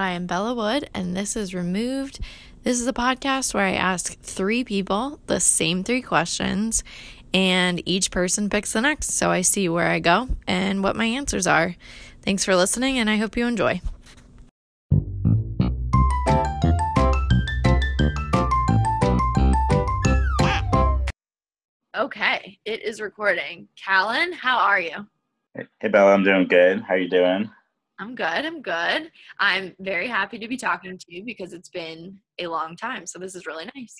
I am Bella Wood, and this is Removed. This is a podcast where I ask three people the same three questions, and each person picks the next. So I see where I go and what my answers are. Thanks for listening, and I hope you enjoy. Okay, it is recording. Callan, how are you? Hey Bella, I'm doing good. How are you doing? I'm good. I'm good. I'm very happy to be talking to you because it's been a long time. So this is really nice.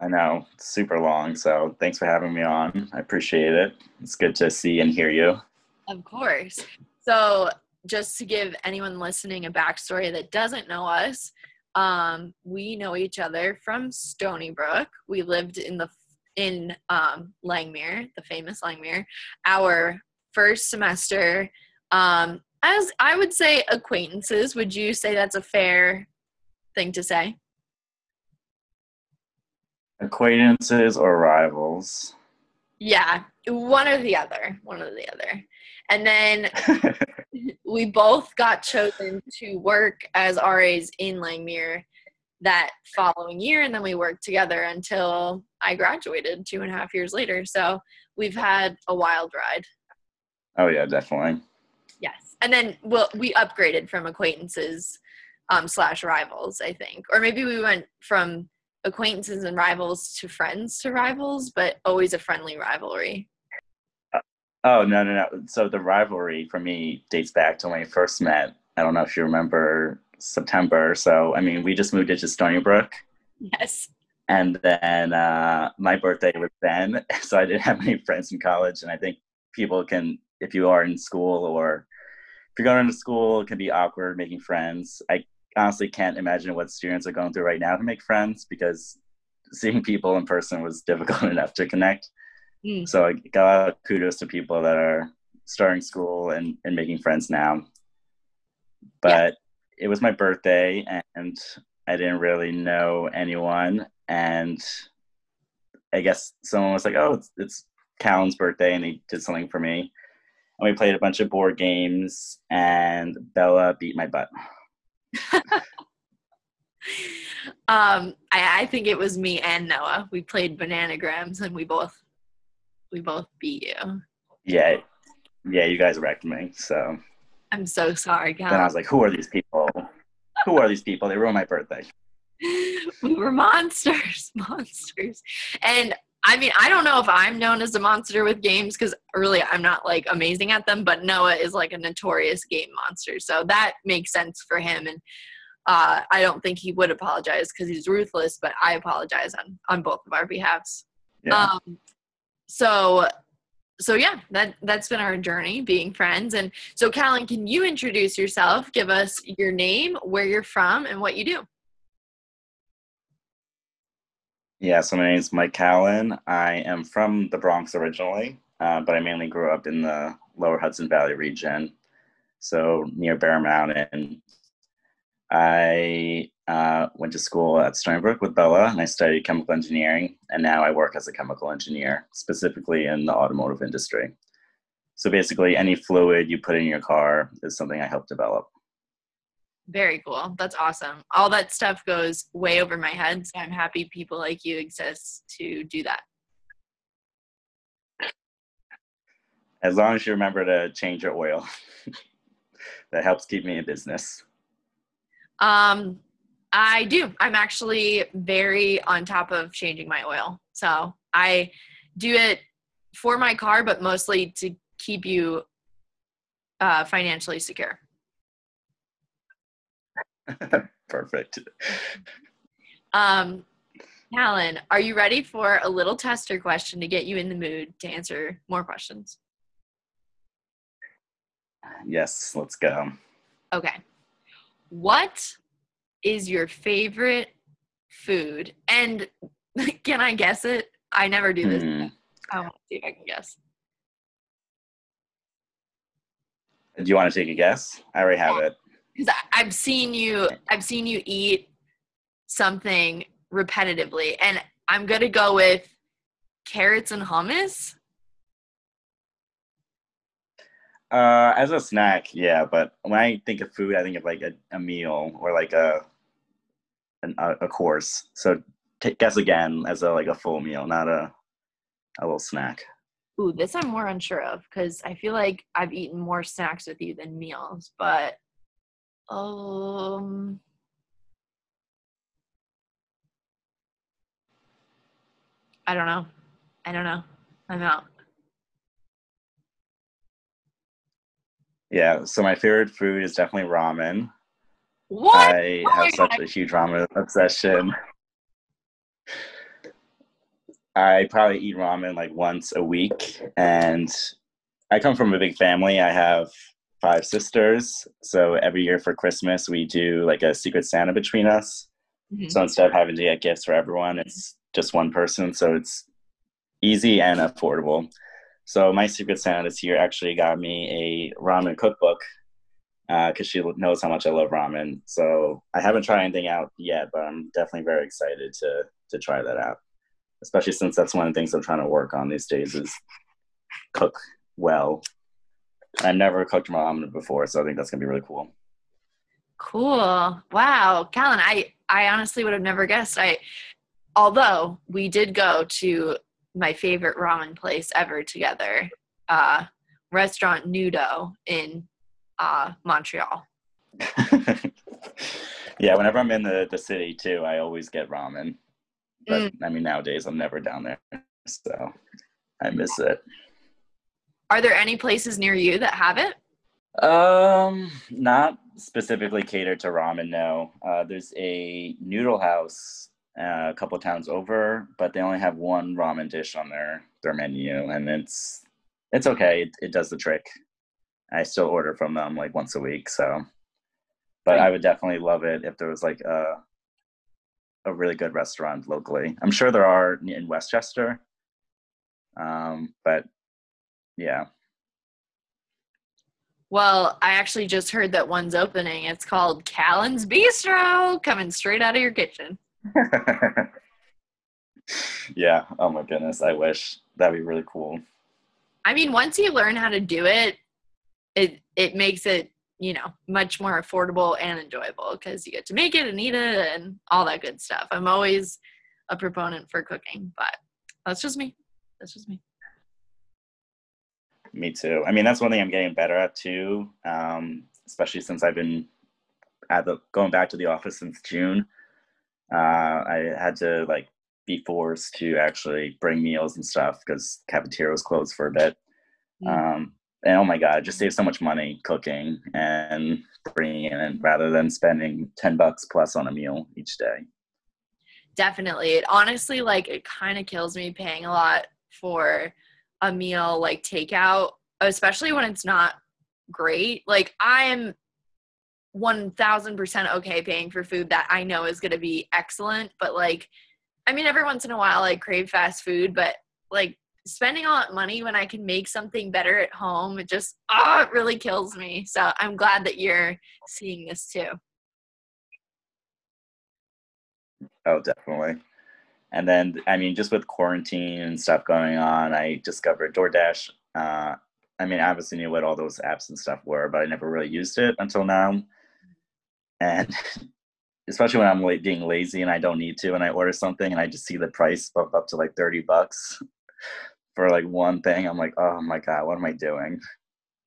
I know, super long. So thanks for having me on. I appreciate it. It's good to see and hear you. Of course. So just to give anyone listening a backstory that doesn't know us, um, we know each other from Stony Brook. We lived in the in um, Langmuir, the famous Langmuir, our first semester um, as I would say acquaintances. Would you say that's a fair thing to say? Acquaintances or rivals? Yeah, one or the other. One or the other. And then we both got chosen to work as RAs in Langmuir that following year and then we worked together until I graduated two and a half years later. So we've had a wild ride. Oh yeah, definitely. And then well, we upgraded from acquaintances um, slash rivals, I think, or maybe we went from acquaintances and rivals to friends to rivals, but always a friendly rivalry. Uh, oh no no no! So the rivalry for me dates back to when we first met. I don't know if you remember September. So I mean, we just moved into Stony Brook. Yes. And then uh, my birthday was then, so I didn't have any friends in college, and I think people can, if you are in school or if you're going to school, it can be awkward making friends. I honestly can't imagine what students are going through right now to make friends because seeing people in person was difficult enough to connect. Mm. So I got kudos to people that are starting school and, and making friends now. But yeah. it was my birthday and I didn't really know anyone. And I guess someone was like, oh, it's, it's Callan's birthday and he did something for me and we played a bunch of board games and bella beat my butt. Um I, I think it was me and noah. We played bananagrams and we both we both beat you. Yeah yeah you guys wrecked me so. I'm so sorry guys then i was like who are these people? Who are these people? They ruined my birthday. We were monsters monsters. And I mean, I don't know if I'm known as a monster with games because really I'm not like amazing at them, but Noah is like a notorious game monster. So that makes sense for him. And uh, I don't think he would apologize because he's ruthless, but I apologize on, on both of our behalfs. Yeah. Um, so, so yeah, that, that's been our journey being friends. And so Callan, can you introduce yourself? Give us your name, where you're from and what you do. Yeah, so my name is Mike Callan. I am from the Bronx originally, uh, but I mainly grew up in the lower Hudson Valley region, so near Bear Mountain. I uh, went to school at Stony Brook with Bella, and I studied chemical engineering, and now I work as a chemical engineer, specifically in the automotive industry. So basically, any fluid you put in your car is something I help develop. Very cool. That's awesome. All that stuff goes way over my head. So I'm happy people like you exist to do that. As long as you remember to change your oil, that helps keep me in business. Um, I do. I'm actually very on top of changing my oil. So I do it for my car, but mostly to keep you uh, financially secure. Perfect. Um, Callan, are you ready for a little tester question to get you in the mood to answer more questions? Yes, let's go. Okay. What is your favorite food? And can I guess it? I never do this. Hmm. I want to see if I can guess. Do you want to take a guess? I already have yeah. it because I've seen you I've seen you eat something repetitively and I'm going to go with carrots and hummus. Uh, as a snack, yeah. But when I think of food, I think of like a, a meal or like a an, a, a course. So t- guess again as a like a full meal, not a a little snack. Ooh, this I'm more unsure of because I feel like I've eaten more snacks with you than meals. But um, I don't know. I don't know. I'm out. Yeah. So my favorite food is definitely ramen. What? I Oh have such God. a huge ramen obsession. I probably eat ramen like once a week, and I come from a big family. I have five sisters, so every year for Christmas we do like a secret Santa between us. Mhm. So instead of having to get gifts for everyone, it's just one person. So it's easy and affordable. So my secret Santa this year actually got me a ramen cookbook because she knows how much I love ramen. So I haven't tried anything out yet, but I'm definitely very excited to to try that out. Especially since that's one of the things I'm trying to work on these days is cook well. I've never cooked ramen before, so I think that's gonna be really cool. Cool. Wow, Callan, I I honestly would have never guessed. I although we did go to my favorite ramen place ever together, uh restaurant Nudo in uh Montreal. yeah, whenever I'm in the, the city too, I always get ramen. But I mean, nowadays I'm never down there, so I miss it. Are there any places near you that have it? Um, not specifically catered to ramen. No, uh, there's a noodle house uh, a couple towns over, but they only have one ramen dish on their their menu, and it's it's okay. It, it does the trick. I still order from them like once a week, so. But I would definitely love it if there was like a a really good restaurant locally. I'm sure there are in Westchester. Um, but yeah. Well, I actually just heard that one's opening. It's called Callan's Bistro, coming straight out of your kitchen. yeah. Oh my goodness. I wish that'd be really cool. I mean, once you learn how to do it, it it makes it, you know, much more affordable and enjoyable because you get to make it and eat it and all that good stuff. I'm always a proponent for cooking, but that's just me. That's just me. Me too. I mean, that's one thing I'm getting better at too. Um, especially since I've been at the going back to the office since June. Uh, I had to like be forced to actually bring meals and stuff because cafeteria was closed for a bit. Um, and oh my god, it just saves so much money cooking and bringing it in rather than spending ten bucks plus on a meal each day. Definitely. It honestly like it kind of kills me paying a lot for a meal like takeout, especially when it's not great. Like I'm 1000% okay paying for food that I know is going to be excellent, but like I mean every once in a while I crave fast food, but like spending all that money when I can make something better at home, it just oh, it really kills me. So I'm glad that you're seeing this too. Oh, definitely. And then, I mean, just with quarantine and stuff going on, I discovered DoorDash. Uh, I mean, I obviously knew what all those apps and stuff were, but I never really used it until now. And especially when I'm like being lazy and I don't need to, and I order something and I just see the price bump up to like 30 bucks for like one thing, I'm like, oh my God, what am I doing?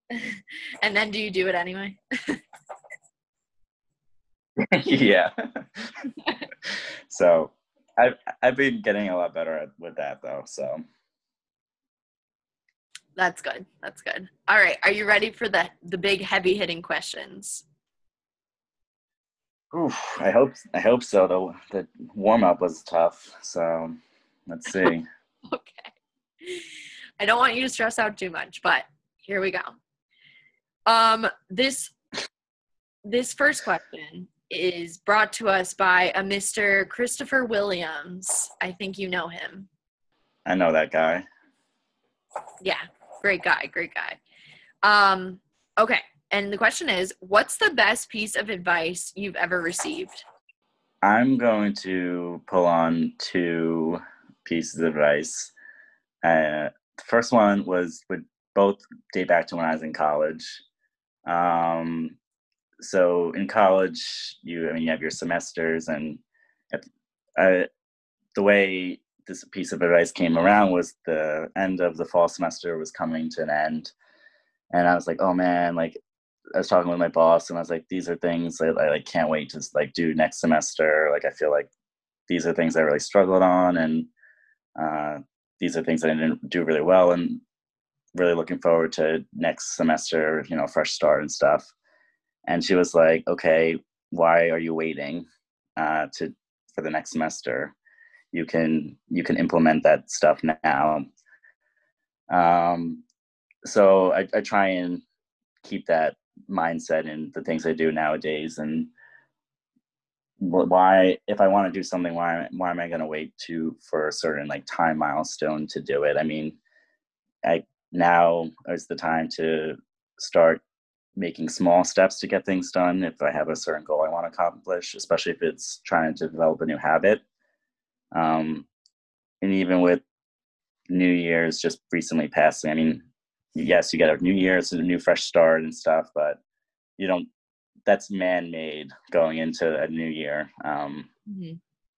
and then do you do it anyway? yeah. so I've I've been getting a lot better at, with that though. So That's good. That's good. All right. Are you ready for the the big heavy hitting questions? oof, I hope I hope so. Though the warm up was tough. So let's see. Okay. I don't want you to stress out too much, but here we go. Um this this first question is brought to us by a Mr. Christopher Williams. I think you know him. I know that guy. Yeah, great guy, great guy. Um, okay, and the question is, what's the best piece of advice you've ever received? I'm going to pull on two pieces of advice. Uh, the first one was would both date back to when I was in college. Um, so in college, you I mean you have your semesters, and the way this piece of advice came around was the end of the fall semester was coming to an end, and I was like, oh man, like I was talking with my boss, and I was like, these are things I, I like can't wait to like do next semester. Like I feel like these are things I really struggled on, and uh, these are things I didn't do really well, and really looking forward to next semester. You know, fresh start and stuff. And she was like, okay, why are you waiting uh, to for the next semester? You can you can implement that stuff now. Um, so I, I try and keep that mindset in the things I do nowadays and why if i want to do something why why am i going to wait to for a certain like time milestone to do it i mean i now is the time to start making small steps to get things done if i have a certain goal i want to accomplish especially if it's trying to develop a new habit. Um, and even with new year's just recently passing i mean yes you get a new year's and a new fresh start and stuff but you don't that's man-made going into a new year. Um, mm-hmm.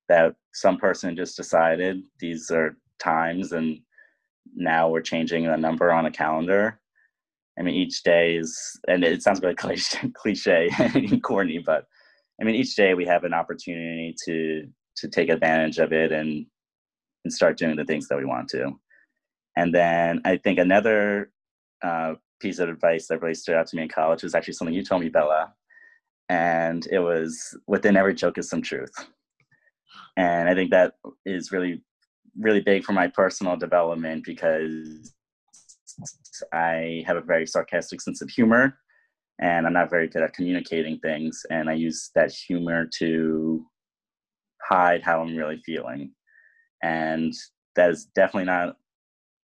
that some person just decided these are times and now we're changing the number on a calendar i mean each day is and it sounds really cliche, cliche and corny but i mean each day we have an opportunity to to take advantage of it and and start doing the things that we want to. And then i think another uh, piece of advice that really stood out to me in college was actually something you told me bella and it was within every joke is some truth. And i think that is really really big for my personal development because i have a very sarcastic sense of humor and i'm not very good at communicating things and i use that humor to hide how i'm really feeling and that is definitely not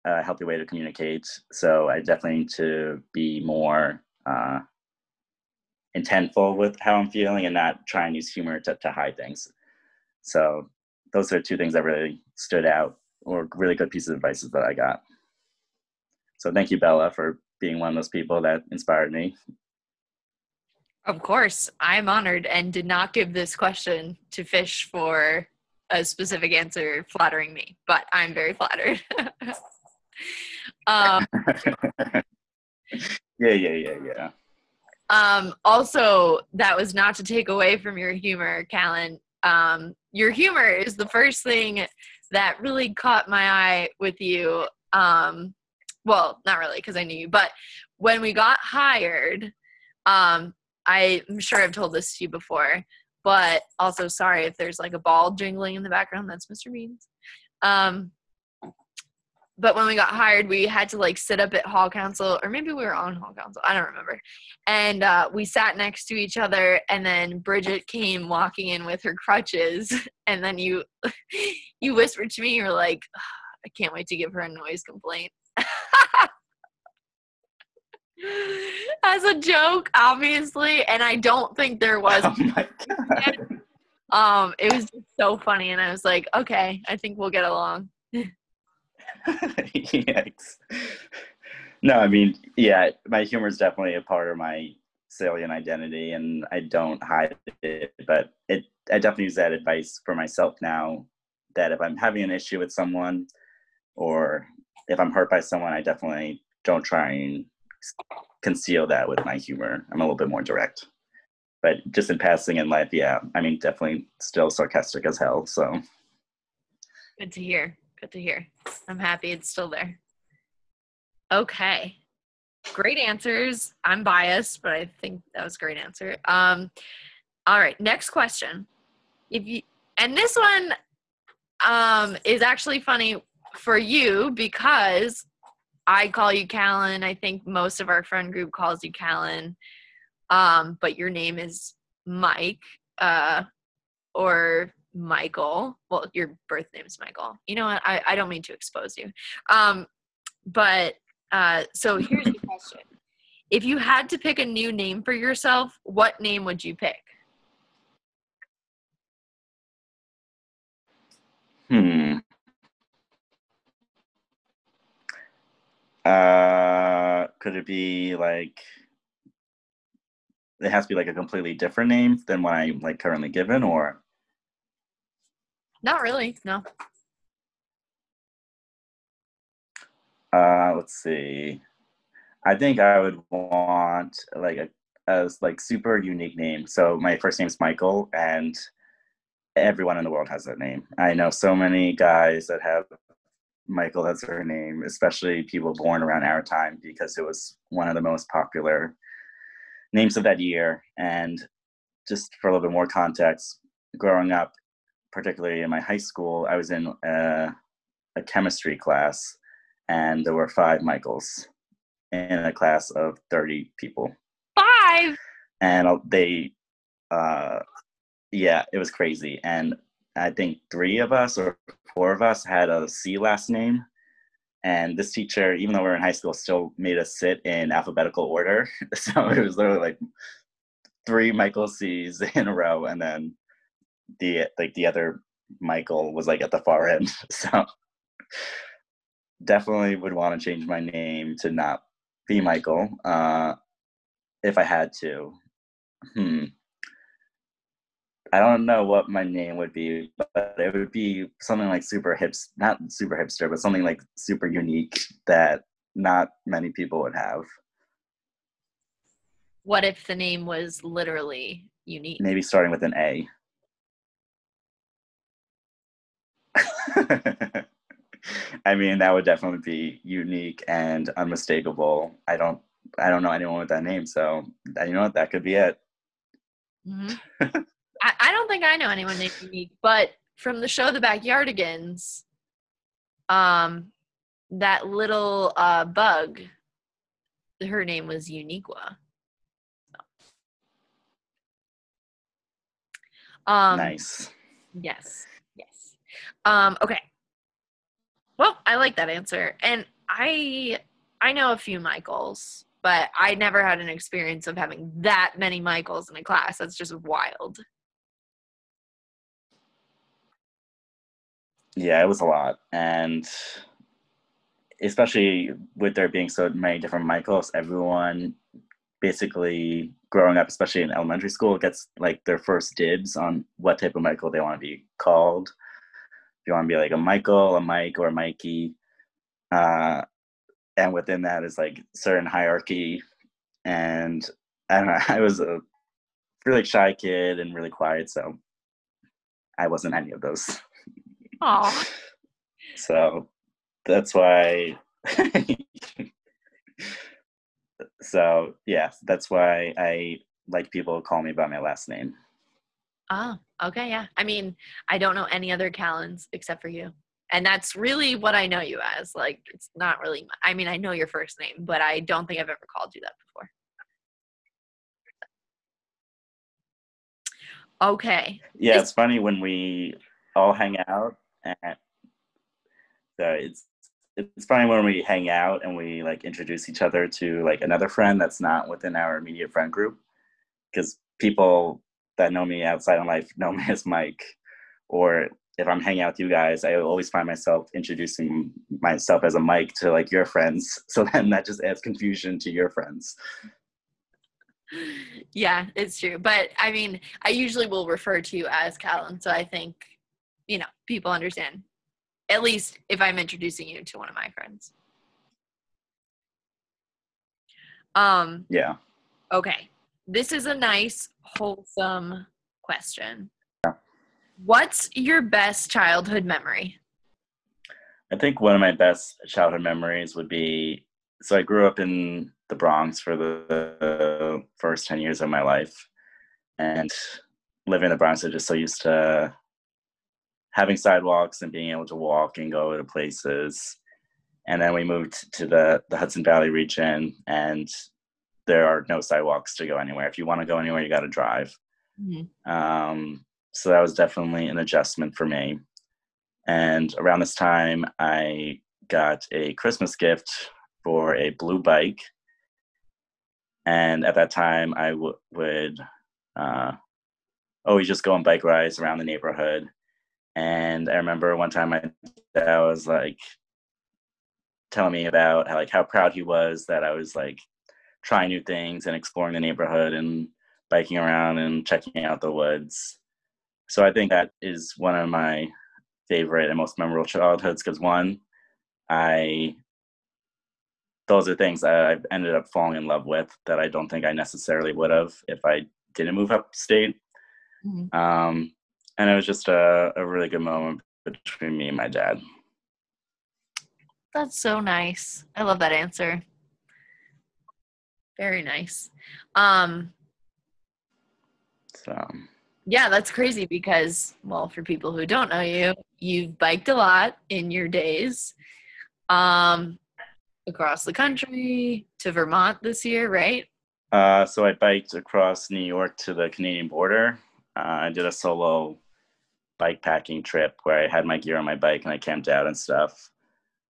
a healthy way to communicate so i definitely need to be more uh, intentful with how I'm feeling and not try and use humor to, to hide things. So those are two things that really stood out or really good pieces of advice that I got. So thank you, Bella, for being one of those people that inspired me. Of course, I'm honored and did not give this question to Fish for a specific answer flattering me, but I'm very flattered. um, yeah, yeah, yeah, yeah. Um, also, that was not to take away from your humor, Callan. Um, your humor is the first thing that really caught my eye with you. Um, well, not really because I knew you, but when we got hired, um, I'm sure I've told this to you before, but also sorry if there's like a ball jingling in the background. That's Mr. Beans. Um, but when we got hired, we had to like sit up at hall council, or maybe we were on hall council. I don't remember. And uh, we sat next to each other, and then Bridget came walking in with her crutches, and then you, you whispered to me, you were like, "I can't wait to give her a noise complaint." As a joke, obviously, and I don't think there was. Oh my god. Um, it was just so funny, and I was like, "Okay, I think we'll get along." Yikes. No, I mean, yeah, my humor is definitely a part of my salient identity, and I don't hide it. But it, I definitely use that advice for myself now. That if I'm having an issue with someone, or if I'm hurt by someone, I definitely don't try and conceal that with my humor. I'm a little bit more direct. But just in passing in life, yeah, I mean, definitely still sarcastic as hell. So good to hear. Good to hear. I'm happy it's still there. Okay. Great answers. I'm biased, but I think that was a great answer. Um, all right, next question. If you and this one um is actually funny for you because I call you Callan. I think most of our friend group calls you Callan. Um, but your name is Mike. Uh, or Michael. Well, your birth name's Michael. You know what? I, I don't mean to expose you. Um, but uh, so here's the question. If you had to pick a new name for yourself, what name would you pick? Hmm. Uh, could it be like it has to be like a completely different name than what I'm like currently given, or Not really. No. uh, let's see. I think I would want like a, a like super unique name. So my first name is Michael, and everyone in the world has that name. I know so many guys that have Michael as her name, especially people born around our time, because it was one of the most popular names of that year. And just for a little bit more context, growing up, particularly in my high school, I was in a, a chemistry class, and there were five Michaels in a class of 30 people. Five. And uh, they, uh, yeah, it was crazy. And I think three of us or four of us had a C last name. And this teacher, even though we were in high school, still made us sit in alphabetical order. So it was literally like three Michael C's in a row, and then the like the other Michael was like at the far end. So definitely would want to change my name to not be Michael uh, if I had to. Hmm. I don't know what my name would be, but it would be something like super hips, not super hipster, but something like super unique that not many people would have. What if the name was literally unique? Maybe starting with an A. I mean, that would definitely be unique and unmistakable. I don't, I don't know anyone with that name, so you know what, that could be it. hmm I, I don't think I know anyone named Unique, but from the show The Backyardigans, um, that little uh, bug, her name was Uniqua. Um, nice. Yes. Yes. Um, okay. Well, I like that answer. And I I know a few Michaels, but I never had an experience of having that many Michaels in a class. That's just wild. Yeah, it was a lot, and especially with there being so many different Michaels, everyone basically growing up, especially in elementary school, gets like their first dibs on what type of Michael they want to be called. If you want to be like a Michael, a Mike, or a Mikey, uh, and within that is like certain hierarchy. And I don't know, I was a really shy kid and really quiet, so I wasn't any of those. Oh, So that's why. so yeah, that's why I like people call me by my last name. oh, okay, yeah. I mean, I don't know any other Callens except for you. And that's really what I know you as. Like, it's not really, I mean, I know your first name, but I don't think I've ever called you that before. Okay. Yeah, Is- it's funny when we all hang out so it's it's funny when we hang out and we like introduce each other to like another friend that's not within our immediate friend group because people that know me outside in life know me as Mike or if I'm hanging out with you guys, I always find myself introducing myself as a Mike to like your friends. So then that just adds confusion to your friends. yeah, it's true. But I mean, I usually will refer to you as Callum. so I think you know people understand. At least if I'm introducing you to one of my friends. Um. Yeah. Okay. This is a nice, wholesome question. What's your best childhood memory? I think one of my best childhood memories would be so I grew up in the Bronx for the first 10 years of my life. And living in the Bronx, I just so used to having sidewalks and being able to walk and go to places. And then we moved to the, the Hudson Valley region, and there are no sidewalks to go anywhere. If you want to go anywhere, you got to drive. Um, so that was definitely an adjustment for me. And around this time, I got a Christmas gift for a blue bike. And at that time, I w- would uh, always just go on bike rides around the neighborhood. And I remember one time my dad was like telling me about how like how proud he was that I was like trying new things and exploring the neighborhood and biking around and checking out the woods. So I think that is one of my favorite and most memorable childhoods because one, I those are things I've ended up falling in love with that I don't think I necessarily would have if I didn't move upstate. Mm-hmm. Um, and it was just a, a really good moment between me and my dad. That's so nice. I love that answer. Very nice. Um, so yeah, that's crazy because, well, for people who don't know you, you've biked a lot in your days um, across the country to Vermont this year, right? Uh, so I biked across New York to the Canadian border. Uh, I did a solo bike packing trip where I had my gear on my bike and I camped out and stuff.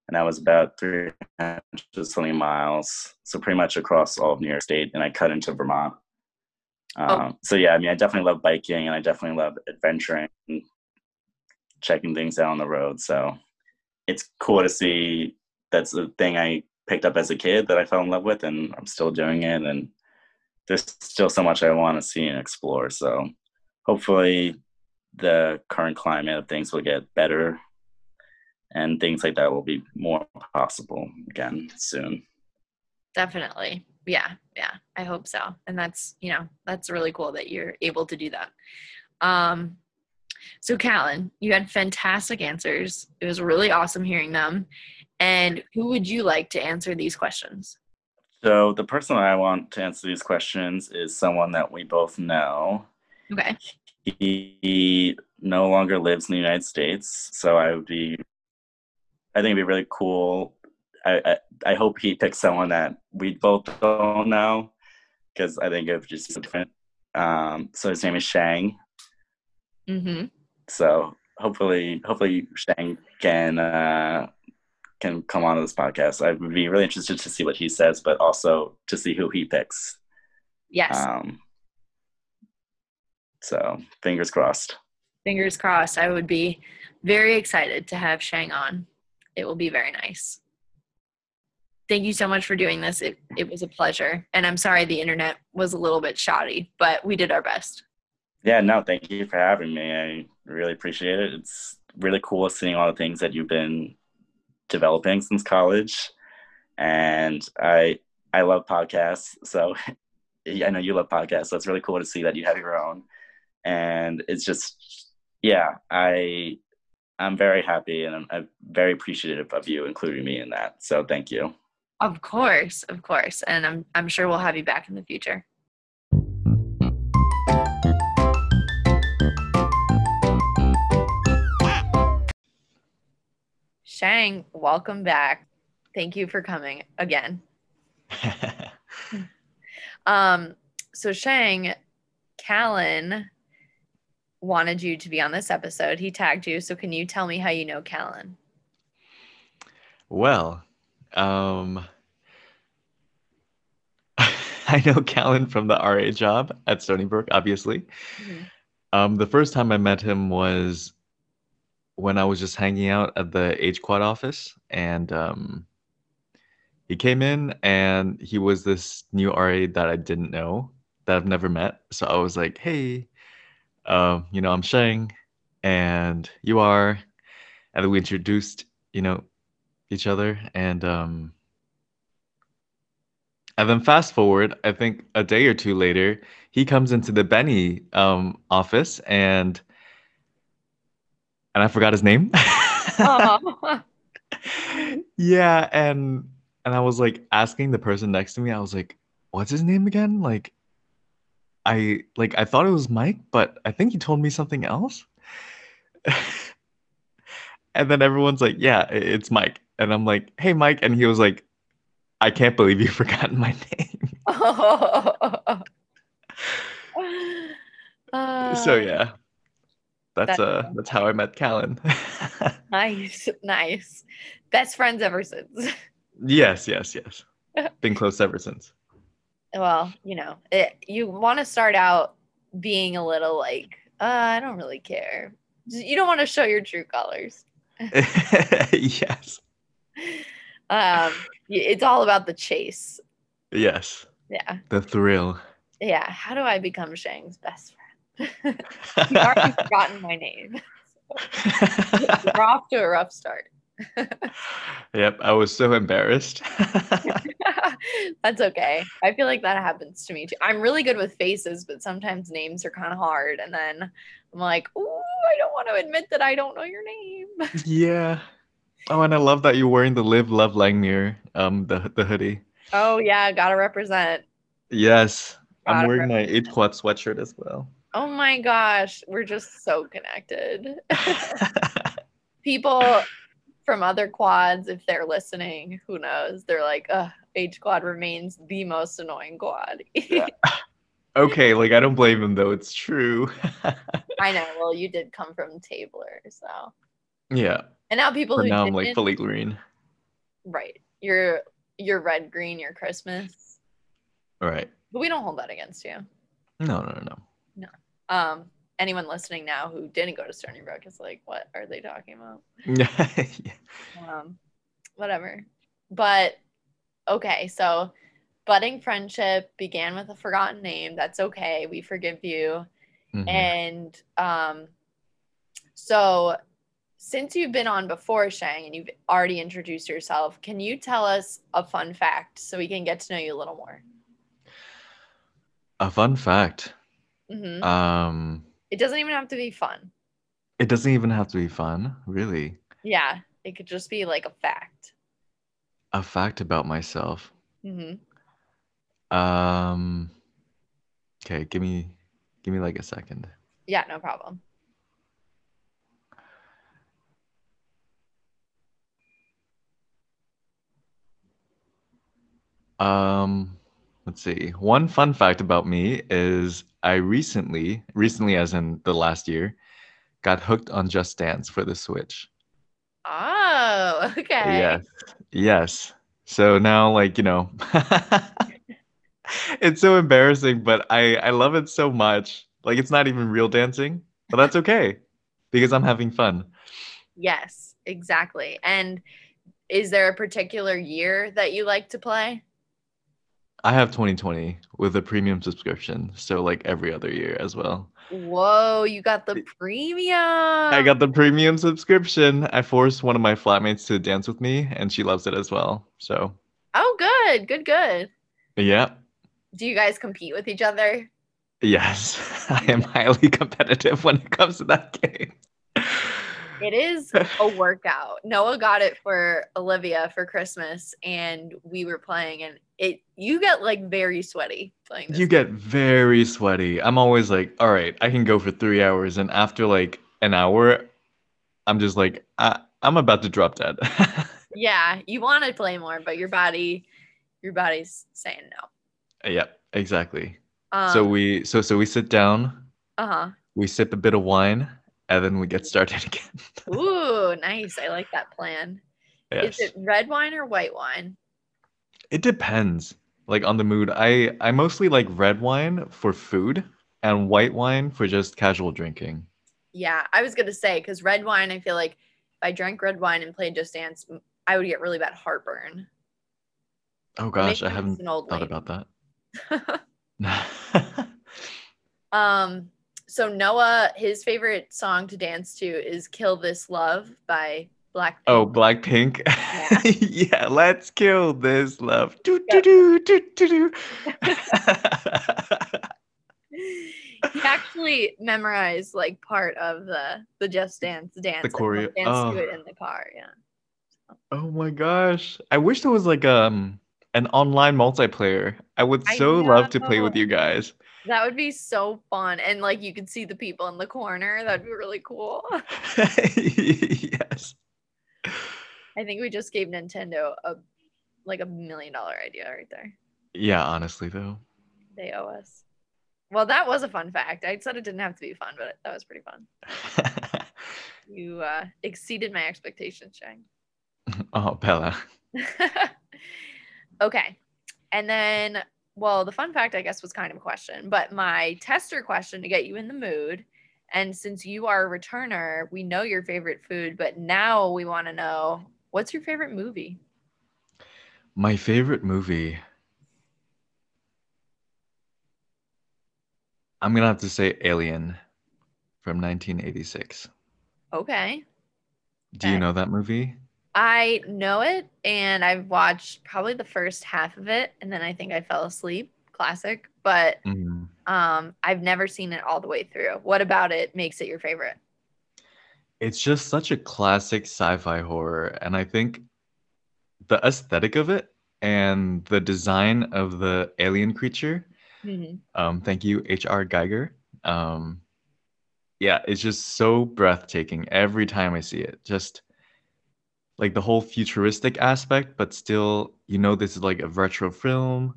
And that was about 320 miles. So pretty much across all of New York State. And I cut into Vermont. Oh. Um, oh. So yeah, I mean, I definitely love biking and I definitely love adventuring, and checking things out on the road. So it's cool to see that's the thing I picked up as a kid that I fell in love with, and I'm still doing it. And there's still so much I want to see and explore. So hopefully, the current climate of things will get better, and things like that will be more possible again soon. Definitely. Yeah yeah i hope so. And that's you know that's really cool that you're able to do that. Um so callan you had fantastic answers. It was really awesome hearing them. And who would you like to answer these questions? So the person i want to answer these questions is someone that we both know. Okay he no longer lives in the united states so i would be i think it'd be really cool I, I, hope he picks someone that we both don't know because I think it would just be different. Um, so his name is Shang. Mm-hmm. So hopefully, hopefully Shang can uh, can come on to this podcast. I would be really interested to see what he says, but also to see who he picks. Yes. Um, so fingers crossed. Fingers crossed. I would be very excited to have Shang on. It will be very nice thank you so much for doing this. It, it was a pleasure. And I'm sorry the internet was a little bit shoddy, but we did our best. Yeah, no, thank you for having me. I really appreciate it. It's really cool seeing all the things that you've been developing since college. And I I love podcasts. So I know you love podcasts. So it's really cool to see that you have your own. And it's just yeah, I I'm very happy and I'm, I'm very appreciative of you including me in that. So thank you. Of course, of course. And I'm I'm sure we'll have you back in the future. Shang, welcome back. Thank you for coming again. um, so Shang, Callan wanted you to be on this episode. He tagged you. So can you tell me how you know Callan? Well, um, I know Callan from the RA job at Stony Brook, obviously. Mm-hmm. Um, the first time I met him was when I was just hanging out at the H Quad office, and um, he came in and he was this new RA that I didn't know that I've never met. So I was like, "Hey, um, you know, I'm Shang, and you are," and then we introduced, you know, each other and um and then fast forward i think a day or two later he comes into the benny um office and and i forgot his name. Yeah and and i was like asking the person next to me i was like what's his name again? Like i like i thought it was mike but i think he told me something else and then everyone's like yeah it's mike and I'm like, "Hey, Mike," and he was like, "I can't believe you've forgotten my name." uh, so yeah, that's, uh that's how I met Callan. nice, nice. Best friends ever since. yes, yes, yes. Been close ever since. Well, you know, it, you want to start out being a little like, uh, I don't really care. You don't want to show your true colors. yes. Um, it's all about the chase. Yes, Yeah. the thrill. Yeah. How do I become Shang's best friend? You've already forgotten my name. We're off to a rough start. yep, I was so embarrassed. That's okay. I feel like that happens to me too. I'm really good with faces, but sometimes names are kind of hard. And then I'm like, ooh, I don't want to admit that I don't know your name. yeah. Oh, and I love that you're wearing the Live Love Langmuir, um, the the hoodie. Oh, yeah. Gotta represent. Yes, I'm Gotta wearing my H quad sweatshirt as well. Oh my gosh. We're just so connected. People from other quads, if they're listening, who knows? They're like, H quad remains the most annoying quad. okay, like I don't blame him though. It's true. I know. Well, you did come from Tabler, so. yeah, And now people who now I'm like fully green. right, you're you're red green, you're Christmas, All right. but we don't hold that against you. No, no, no, no. Um, anyone listening now who didn't go to Stony Brook is like, what are they talking about? Yeah. Um, whatever. But okay, so budding friendship began with a forgotten name. That's okay. We forgive you. Mhm. And um, so, since you've been on before, Shang, and you've already introduced yourself, can you tell us a fun fact so we can get to know you a little more? A fun fact. hmm Um, It doesn't even have to be fun. it doesn't even have to be fun, really. Yeah, it could just be like a fact. A fact about myself. hmm Um, okay, give me, give me like a second. Yeah, no problem. Um, let's see. One fun fact about me is I recently, recently as in the last year, got hooked on Just Dance for the Switch. Oh, okay. Yes. Yes. So now like, you know, it's so embarrassing, but I I love it so much. Like it's not even real dancing, but that's okay because I'm having fun. Yes, exactly. And is there a particular year that you like to play? I have 2020 with a premium subscription, so like every other year as well. Whoa, you got the premium. I got the premium subscription. I forced one of my flatmates to dance with me, and she loves it as well. So, Oh, good, good, good. yeah, Do you guys compete with each other? yes, I am highly competitive when it comes to that game. It is a workout. Noah got it for Olivia for Christmas, and we were playing, and it you get like very sweaty playing. This You get very sweaty. I'm always like, all right, I can go for three hours, and after like an hour, I'm just like, I, I'm about to drop dead. yeah, you want to play more, but your body, your body's saying no. yeah, exactly. Um, so we, so so we sit down, uh huh. we sip a bit of wine, and then we get started again. Ooh, nice. I like that plan. yes. Is it red wine or white wine? It depends, like on the mood. I I mostly like red wine for food and white wine for just casual drinking. Yeah, I was gonna say because red wine. I feel like if I drank red wine and played Just Dance, I would get really bad heartburn. Oh gosh, I haven't thought lady. about that. um. So Noah, his favorite song to dance to is "Kill This Love" by Blackpink. oh, Blackpink. Yeah. yeah, let's kill this love. Do, do, do, do, do, do. he actually memorized like part of the the Just Dance dance. The choreo- Dance oh. to it in the car. Yeah. oh my gosh. I wish there was like um an online multiplayer. I would I so love to play with you guys. That would be so fun. And like you could see the people in the corner. That'd be really cool. yes. I think we just gave Nintendo a like a million dollar idea right there. Yeah, honestly though. They owe us. Well, that was a fun fact. I said it didn't have to be fun, but that was pretty fun. You uh, exceeded my expectations, Shang. oh, Bella. okay. And then, well, the fun fact, I guess, was kind of a question, but my tester question to get you in the mood. And since you are a returner, we know your favorite food, but now we want to know what's your favorite movie? My favorite movie. I'm gonna have to say Alien from 1986. Okay. Do you know that movie? I know it and I've watched probably the first half of it and then I think I fell asleep. Classic. But Mhm. um I've never seen it all the way through. What about it makes it your favorite? It's just such a classic sci-fi horror, and I think the aesthetic of it and the design of the alien creature. Mhm. Um, thank you, H.R. Giger. Um, yeah, it's just so breathtaking every time I see it. Just like the whole futuristic aspect, but still, you know, this is like a retro film.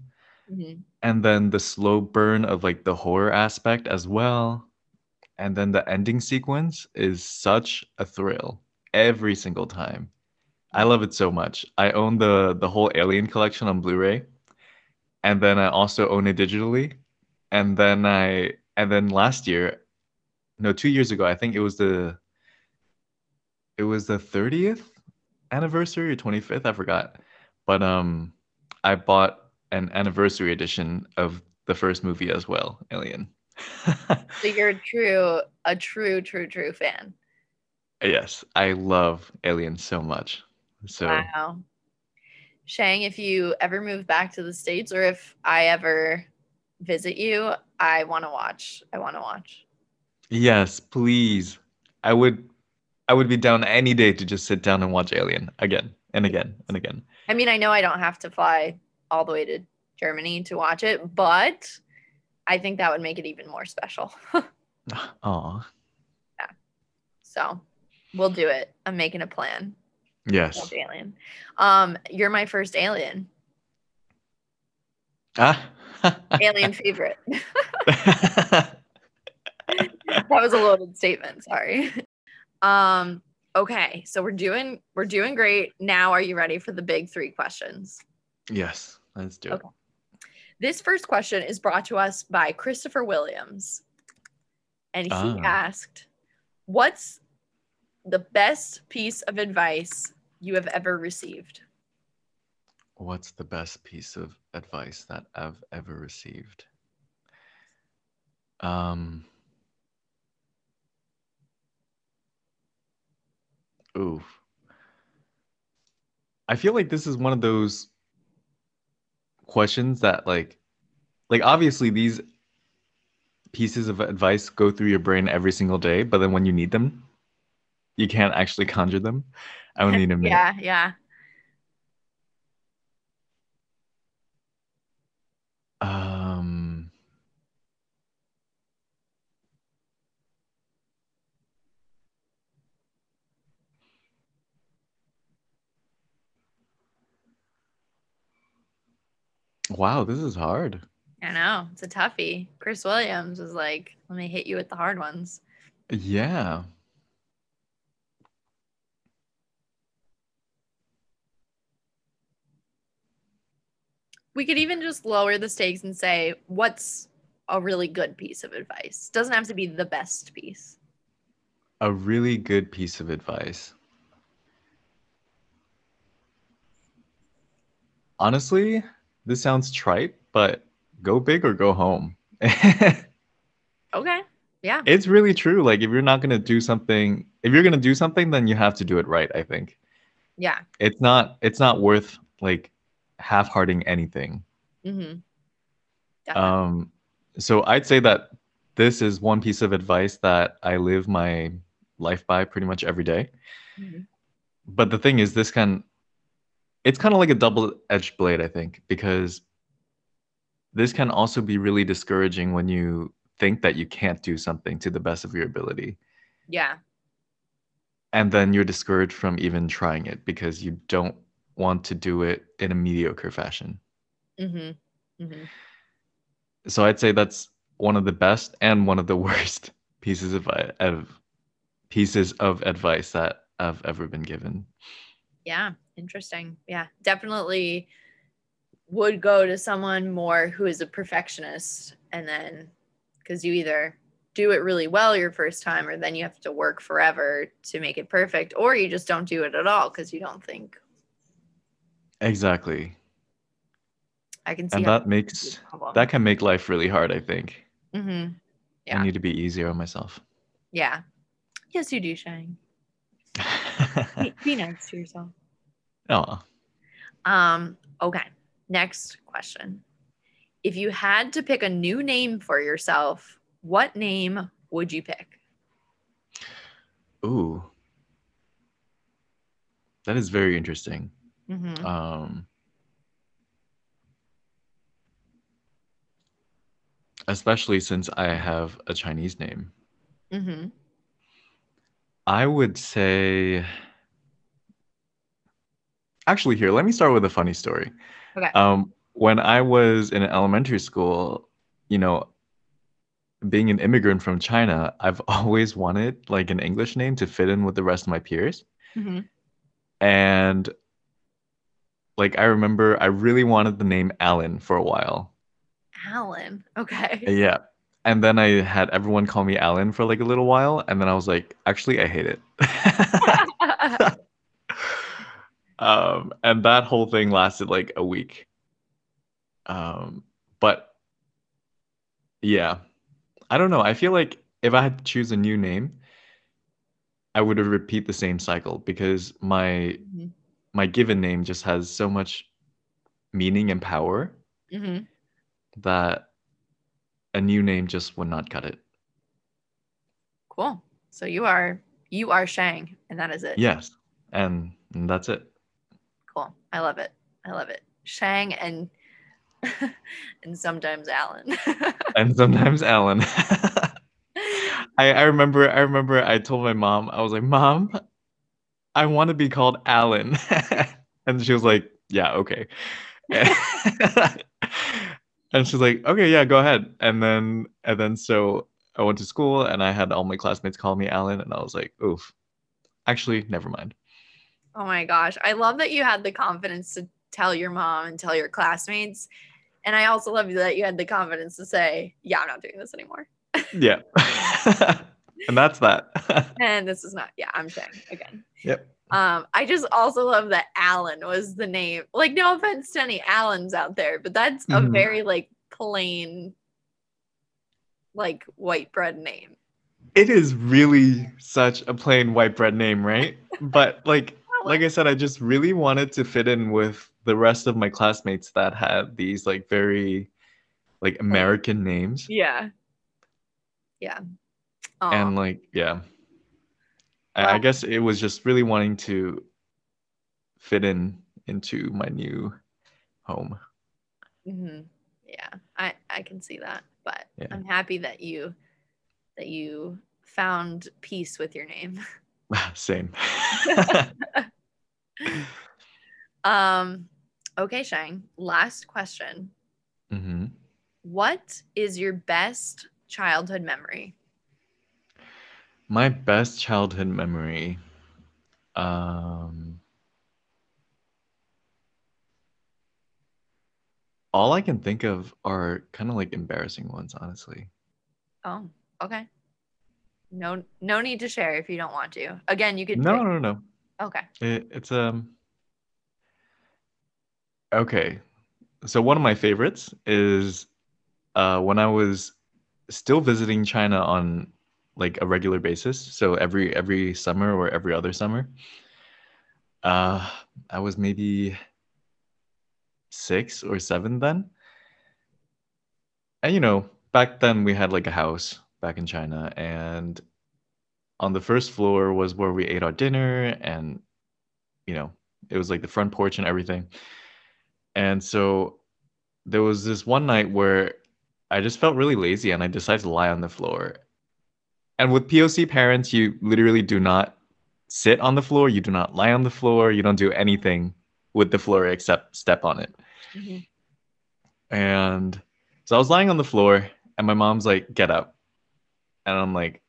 Mhm. and then the slow burn of like the horror aspect as well. And then the ending sequence is such a thrill every single time. I love it so much. I own the the whole alien collection on blu-ray. And then i also own it digitally. And then i and then last year no two years ago i think it was the it was the 30th anniversary or 25th i forgot but um i bought an anniversary edition of the first movie as well alien So you're a true a true true true fan. yes i love alien so much so Wow. Shang, if you ever move back to the States or if I ever visit you, I want to watch. I want to watch. yes please i would i would be down any day to just sit down and watch alien again and again and again I mean, I know I don't have to fly all the way to Germany to watch it, but I think that would make it even more special. oh yeah. so we'll do it. I'm making a plan. yes Alien. Um, you're my first alien. ah Alien favorite. that was a loaded statement. Sorry. Um, okay, so we're doing we're doing great. Now are you ready for the big three questions? yes let's do it This first question is brought to us by Christopher Williams. And he Ah. asked, What's the best piece of advice you have ever received? What's the best piece of advice that I've ever received? Um. Ooh. I feel like this is one of those questions that like like obviously these pieces of advice go through your brain every single day, but then when you need them, you can't actually conjure them. I would need a minute. Yeah, yeah. Wow, this is hard. I know. It's a toughie. Chris Williams was like, let me hit you with the hard ones. Yeah. We could even just lower the stakes and say, what's a really good piece of advice? Doesn't have to be the best piece. A really good piece of advice. Honestly, this sounds trite, but go big or go home. Okay. Yeah. it's really true. Like if you're not going to do something, if you're going to do something, then you have to do it right, I think. Yeah. It's not it's not worth like half-hearting anything. Mm-hmm. Um so I'd say that this is one piece of advice that I live my life by pretty much every day. Mhm. But the thing is this can it's kind of like a double-edged blade, I think, because this can also be really discouraging when you think that you can't do something to the best of your ability. Yeah. And then you're discouraged from even trying it because you don't want to do it in a mediocre fashion. Mm-hmm. Mm-hmm. So I'd say that's one of the best and one of the worst pieces of, of pieces of advice that I've ever been given. Yeah. Interesting. Yeah. Definitely would go to someone more who is a perfectionist and then because you either do it really well your first time or then you have to work forever to make it perfect or you just don't do it at all because you don't think Exactly. I can see and that makes that can make life really hard. I think Mm-hmm. Yeah. I need to be easier on myself. Yeah. Yes, you do, Shang. Be, be nice to yourself. Oh, Um, okay. Next question. If you had to pick a new name for yourself, what name would you pick? ooh, that is very interesting. Mm-hmm. Um, especially since I have a Chinese name. Mm-hmm. I would say. Actually, here, let me start with a funny story. Okay. Um, when I was in elementary school, you know, being an immigrant from China, I've always wanted like an English name to fit in with the rest of my peers. Mm-hmm. And like I remember I really wanted the name Alan for a while. Alan. Okay. Yeah. And then I had everyone call me Alan for like a little while, and then I was like, actually, I hate it. um, and that whole thing lasted like a week. Um, but yeah, I don't know. I feel like if I had to choose a new name, I would repeat the same cycle because my Mhm. my given name just has so much meaning and power Mhm. that a new name just would not cut it. Cool. So you are you are Shang, and that is it. Yes, and, and that's it. Cool. I love it. I love it. Shang and and sometimes Alan. And sometimes Alan. I, I remember I remember I told my mom, I was like, Mom, I want to be called Alan. and she was like, Yeah, okay. and she's like, Okay, yeah, go ahead. And then and then so I went to school and I had all my classmates call me Alan, and I was like, oof. Actually, never mind. Oh my gosh. I love that you had the confidence to tell your mom and tell your classmates. And I also love that you had the confidence to say, Yeah, I'm not doing this anymore. Yeah. and that's that. And this is not, yeah, I'm saying again. Yep. Um, I just also love that Alan was the name. Like, no offense to any Allens out there, but that's a Mhm. very like plain, like white bread name. It is really such a plain white bread name, right? But like like I said, I just really wanted to fit in with the rest of my classmates that had these like very like American names. Yeah. Yeah. Aw. And like, yeah. I, I guess it was just really wanting to fit in into my new home. Mhm. Yeah, I I can see that, but Yeah. I'm happy that you that you found peace with your name. Same. Um, okay, Shang. Last question. hmm What is your best childhood memory? My best childhood memory. Um, all I can think of are kind of like embarrassing ones, honestly. Oh, okay. No, no need to share if you don't want to. Again, you could. No, pick- no, no. Okay. It, it's um. Okay, so one of my favorites is uh, when I was still visiting China on like a regular basis. So every every summer or every other summer. Uh, I was maybe six or seven then. And you know, back then we had like a house back in China, and on the first floor was where we ate our dinner, and you know, it was like the front porch and everything. And so there was this one night where I just felt really lazy and I decided to lie on the floor. And with POC parents, you literally do not sit on the floor, you do not lie on the floor, you don't do anything with the floor except step on it. Mhm. And so I was lying on the floor and my mom's like, "Get up." And I'm like,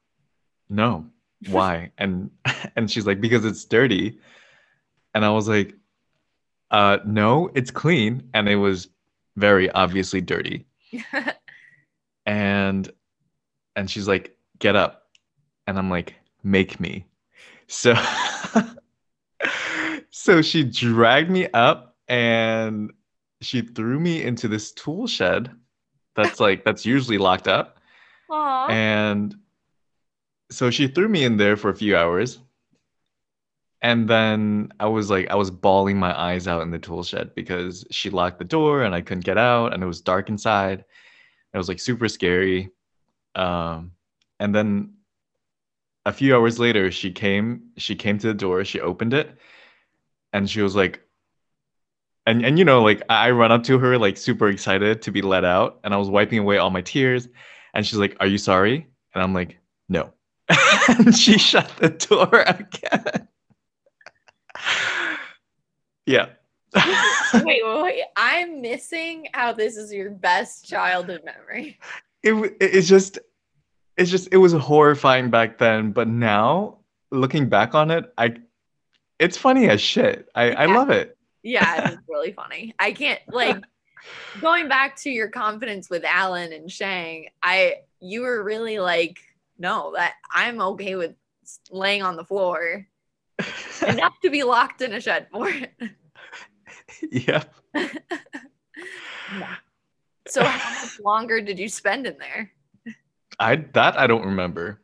"No. Why?" and and she's like, "Because it's dirty." And I was like, "Uh no, it's clean." And it was very obviously dirty. And and she's like, "Get up." And I'm like, "Make me." So so she dragged me up and she threw me into this tool shed that's like that's usually locked up. Aww. And so she threw me in there for a few hours. And then I was like, I was bawling my eyes out in the tool shed because she locked the door and I couldn't get out and it was dark inside. It was like super scary. Um, and then a few hours later, she came, she came to the door, she opened it, and she was like, and and you know, like I run up to her like super excited to be let out, and I was wiping away all my tears, and she's like, "Are you sorry?" And I'm like, "No." and she shut the door again. yeah. wait, wait, wait. I'm missing how this is your best childhood memory. It it's just it's just it was horrifying back then, but now looking back on it, I it's funny as shit. I I love it. Yeah, it's really funny. I can't like going back to your confidence with Alan and Shang. I you were really like, no, that I'm okay with laying on the floor enough to be locked in a shed for it. yep. So how much longer did you spend in there? I that I don't remember.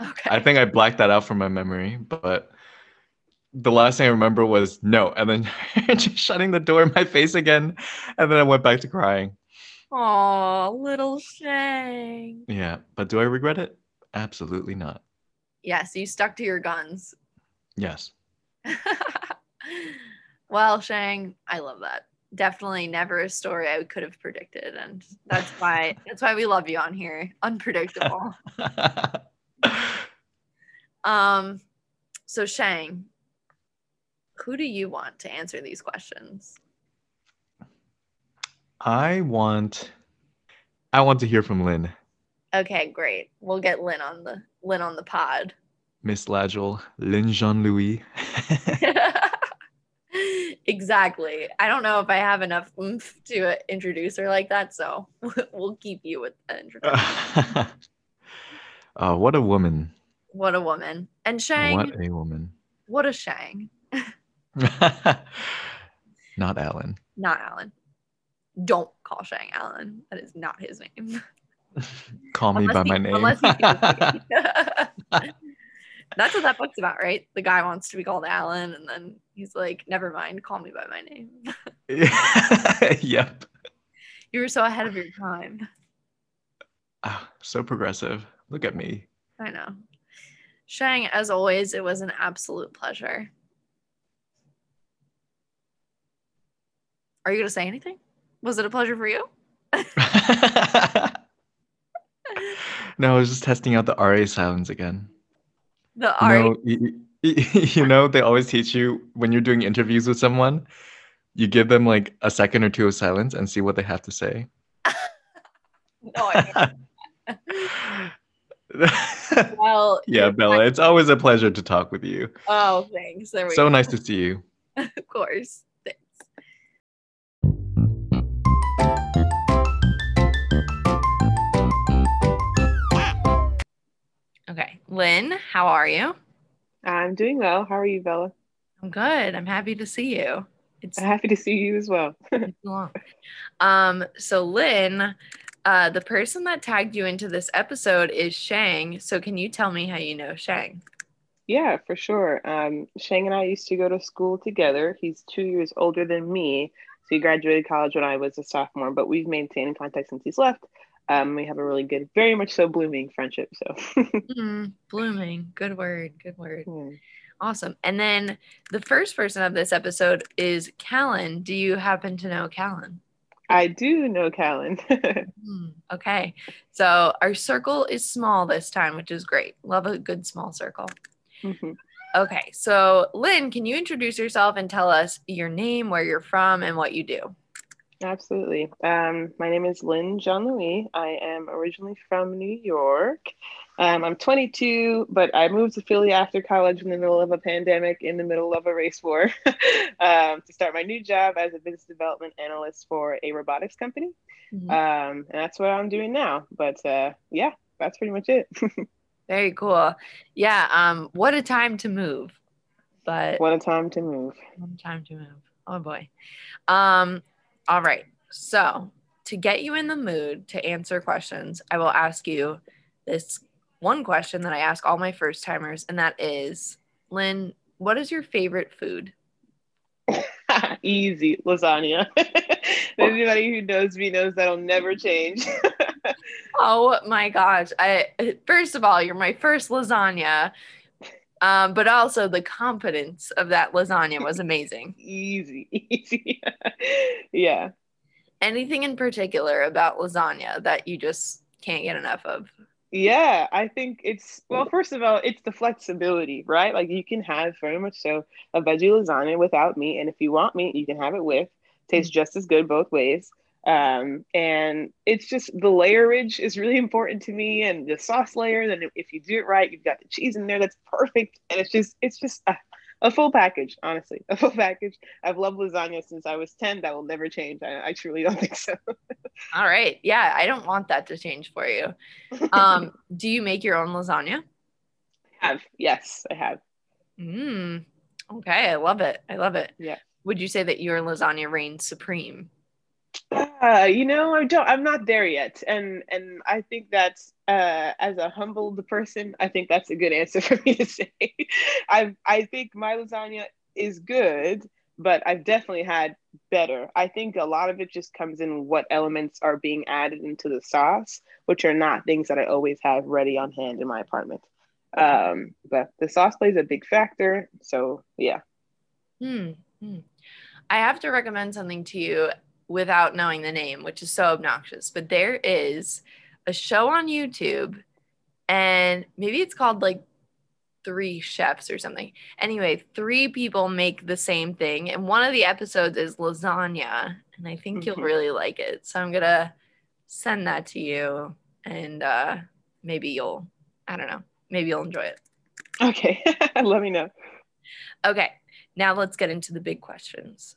Okay. I think I blacked that out from my memory, but the last thing I remember was no, and then just shutting the door in my face again, and then I went back to crying. Oh, little Shang. Yeah, but do I regret it? Absolutely not. Yes, you stuck to your guns. Yes. well, Shang, I love that. Definitely never a story I could have predicted, and that's why that's why we love you on here. Unpredictable. um, so Shang, who do you want to answer these questions? I want I want to hear from Lynn. Okay, great. We'll get Lynn on the Lynn on the pod. Miss Lagel, Lynn Jean Louis. exactly. I don't know if I have enough oomph to introduce her like that, so we'll keep you with the introduction. oh, what a woman. What a woman. And Shang, What what, a woman. What a Shang. Not Alan. Not Alan. Don't call Shang Alan. That is not his name. Call me by Unless my name. That's what that book's about, right? The guy wants to be called Alan, and then he's like, never mind, call me by my name. yep. you were so ahead of your time. Ah, so progressive. Look at me. I know. Shang, as always, it was an absolute pleasure. Are you going to say anything? Was it a pleasure for you? no, I was just testing out the RA sounds again. The know, you, you know, they always teach you when you're doing interviews with someone, you give them like a second or two of silence and see what they have to say. No, I well, yeah, Bella, it's always a pleasure to talk with you. Oh, thanks. So go. nice to see you. Of course. Lynn, how are you? I'm doing well. How are you, Bella? I'm good. I'm happy to see you. It's I'm happy to see you as well. been too long. Um, so Lynn, uh, the person that tagged you into this episode is Shang. So can you tell me how you know Shang? yeah, for sure. Um, Shang and I used to go to school together. He's two years older than me. So he graduated college when I was a sophomore, but we've maintained contact since he's left. Um, we have a really good, very much so blooming friendship. So Mm, blooming. Good word. Good word. Hmm. Awesome. And then the first person of this episode is Callan. Do you happen to know Callan? I do know Callan. Hmm, okay. So our circle is small this time, which is great. Love a good small circle. Mhm. Okay. So, Lynn, can you introduce yourself and tell us your name, where you're from, and what you do? Absolutely. Um, my name is Lynn Jean Louis. I am originally from New York. Um, I'm 22, but I moved to Philly after college in the middle of a pandemic, in the middle of a race war, um, to start my new job as a business development analyst for a robotics company. Mhm. Um, and that's what I'm doing now. But uh, yeah, that's pretty much it. Very cool. Yeah. Um, what a time to move. But what a time to move. One time to move. Oh boy. Um, All right. So, to get you in the mood to answer questions, I will ask you this one question that I ask all my first timers, and that is Lynn, what is your favorite food? Easy lasagna. Anybody who knows me knows that'll never change. oh my gosh. I first of all, you're my first lasagna. Um, but also the confidence of that lasagna was amazing. easy, easy. yeah. Anything in particular about lasagna that you just can't get enough of? Yeah, I think it's well, first of all, it's the flexibility, right? Like you can have very much so a veggie lasagna without meat, and if you want meat, you can have it with. Tastes just as good both ways. Um, and it's just the layerage is really important to me, and the sauce layer. Then if you do it right, you've got the cheese in there that's perfect, and it's just it's just uh, a full package, honestly, a full package. I've loved lasagna since I was 10. That will never change. I, I truly don't think so. All right. Yeah, I don't want that to change for you. Um, do you make your own lasagna? I have. Yes, I have. Mm, okay. I love it. I love it. Yeah. Would you say that your lasagna reigns supreme? Uh, you know, I don't. I'm not there yet, and and I think that's uh, as a humbled person, I think that's a good answer for me to say. I I think my lasagna is good, but I've definitely had better. I think a lot of it just comes in what elements are being added into the sauce, which are not things that I always have ready on hand in my apartment. Um, but the sauce plays a big factor. So yeah. Hmm. hmm. I have to recommend something to you without knowing the name, which is so obnoxious. But there is a show on YouTube, and maybe it's called like Three Chefs or something. Anyway, three people make the same thing, and one of the episodes is lasagna, and I think you'll mm-hmm. really like it. So I'm gonna send that to you, and uh, maybe you'll, I don't know, maybe you'll enjoy it. Okay, let me know. Okay, now let's get into the big questions.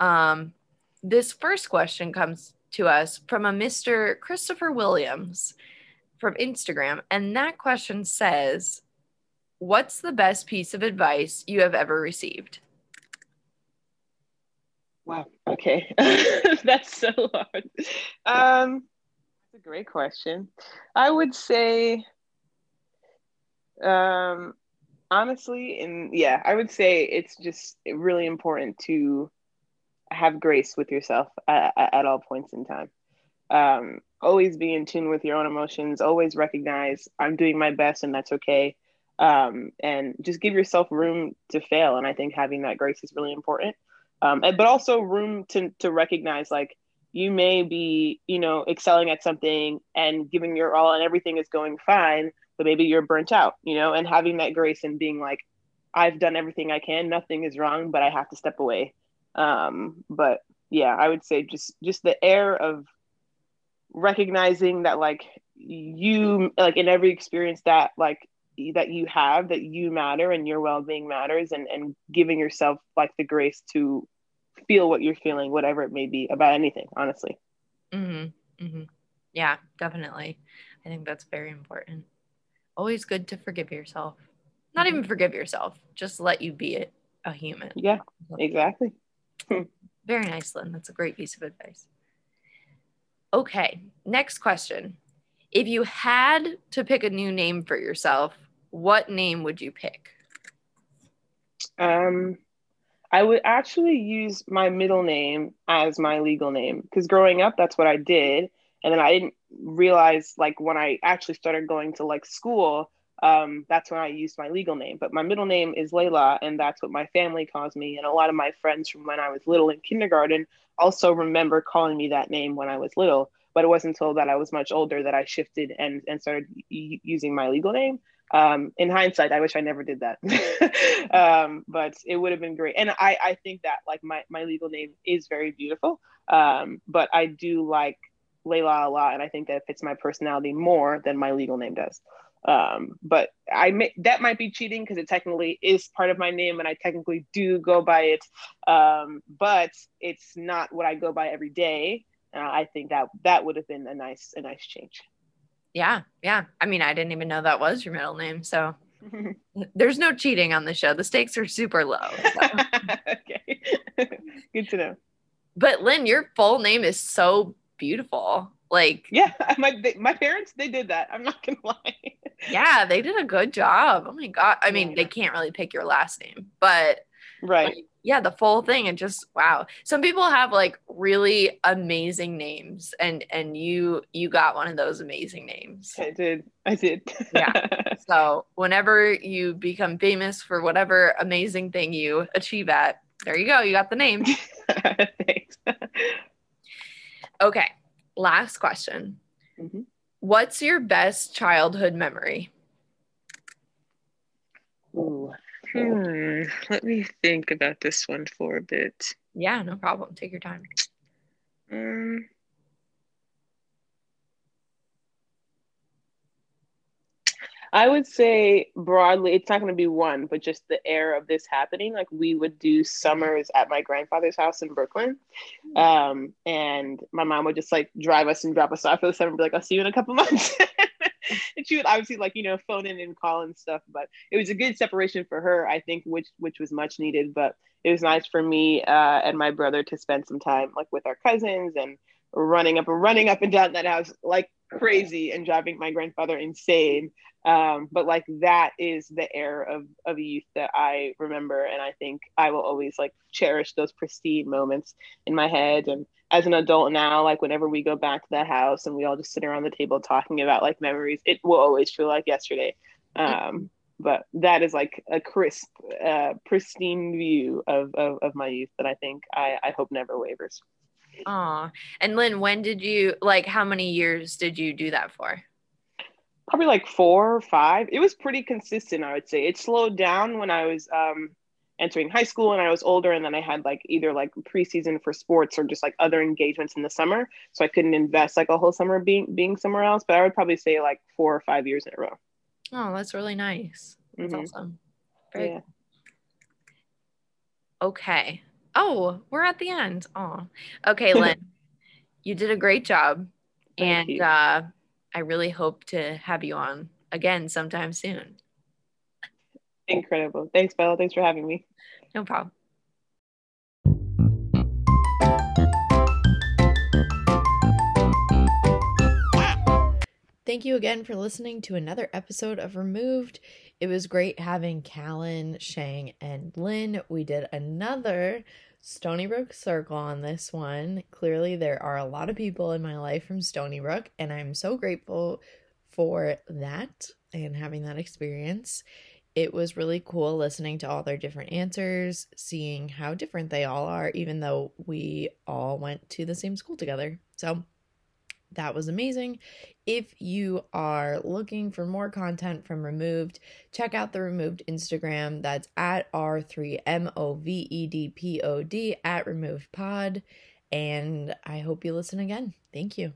Um, this first question comes to us from a Mr. Christopher Williams from Instagram. And that question says, What's the best piece of advice you have ever received? Wow. Okay. That's so hard. Um, that's a great question. I would say, um, honestly, and yeah, I would say it's just really important to have grace with yourself at, at all points in time. Um, always be in tune with your own emotions. Always recognize I'm doing my best and that's okay. Um, and just give yourself room to fail. And I think having that grace is really important. Um, but also room to to recognize like you may be you know excelling at something and giving your all and everything is going fine, but maybe you're burnt out. You know, and having that grace and being like, I've done everything I can. Nothing is wrong, but I have to step away um, but yeah, I would say just just the air of recognizing that like you like in every experience that like that you have that you matter and your well-being matters and and giving yourself like the grace to feel what you're feeling whatever it may be about anything honestly mm-hmm. Mm-hmm. yeah definitely i think that's very important always good to forgive yourself not mm-hmm. even forgive yourself just let you be a, a human yeah exactly Very nice, Lynn. That's a great piece of advice. Okay, next question. If you had to pick a new name for yourself, what name would you pick? Um, I would actually use my middle name as my legal name because growing up, that's what I did. And then I didn't realize, like, when I actually started going to like school, um, that's when I used my legal name. But my middle name is Layla, and that's what my family calls me. And a lot of my friends from when I was little in kindergarten also remember calling me that name when I was little. But it wasn't until that I was much older that I shifted and, and started using my legal name. Um, in hindsight, I wish I never did that. um, but it would have been great. And I, I think that like my, my legal name is very beautiful. Um, but I do like Layla a lot. And I think that it fits my personality more than my legal name does. Um, but I may, that might be cheating because it technically is part of my name and I technically do go by it. Um, but it's not what I go by every day. Uh, I think that that would have been a nice a nice change. Yeah, yeah. I mean, I didn't even know that was your middle name, so there's no cheating on the show. The stakes are super low. So. okay, good to know. But Lynn, your full name is so beautiful. Like yeah, my my parents they did that. I'm not gonna lie. yeah, they did a good job. Oh my god. I mean, Yeah. they can't really pick your last name, but right. like, yeah, the full thing and just wow. Some people have like really amazing names and and you you got one of those amazing names. I did. I did. Yeah. So, whenever you become famous for whatever amazing thing you achieve at, there you go, you got the name. Thanks. Okay. Last question. Mhm. What's your best childhood memory? Ooh. Hmm. Let me think about this one for a bit. Yeah, no problem. Take your time. Um, I would say broadly, it's not going to be one, but just the air of this happening. Like we would do summers at my grandfather's house in Brooklyn, um, and my mom would just like drive us and drop us off for the summer, and be like, "I'll see you in a couple months." and she would obviously like you know phone in and call and stuff, but it was a good separation for her, I think, which which was much needed. But it was nice for me uh, and my brother to spend some time like with our cousins and running up and running up and down that house like crazy and driving my grandfather insane. Um, but like that is the air of of youth that I remember, and I think I will always like cherish those pristine moments in my head. And as an adult now, like whenever we go back to the house and we all just sit around the table talking about like memories, it will always feel like yesterday. Um, but that is like a crisp, uh, pristine view of, of of my youth that I think I I hope never wavers. Aw. And Lynn, when did you like how many years did you do that for? Probably like four or five. It was pretty consistent, I would say. It slowed down when I was um, entering high school and I was older, and then I had like either like preseason for sports or just like other engagements in the summer, so I couldn't invest like a whole summer being being somewhere else. But I would probably say like four or five years in a row. Oh, that's really nice. That's Mhm. awesome. Very Yeah. Okay. Oh, we're at the end. Oh, okay, Lynn. you did a great job. Thank and you. uh, I really hope to have you on again sometime soon. Incredible. Thanks, Bella. Thanks for having me. No problem. Thank you again for listening to another episode of Removed. It was great having Callan, Shang, and Lynn. We did another Stony Brook Circle on this one. Clearly, there are a lot of people in my life from Stony Brook, and I'm so grateful for that and having that experience. It was really cool listening to all their different answers, seeing how different they all are, even though we all went to the same school together. So that was amazing. If you are looking for more content from Removed, check out the Removed Instagram. That's at R3MOVEDPOD at Removed Pod. And I hope you listen again. Thank you.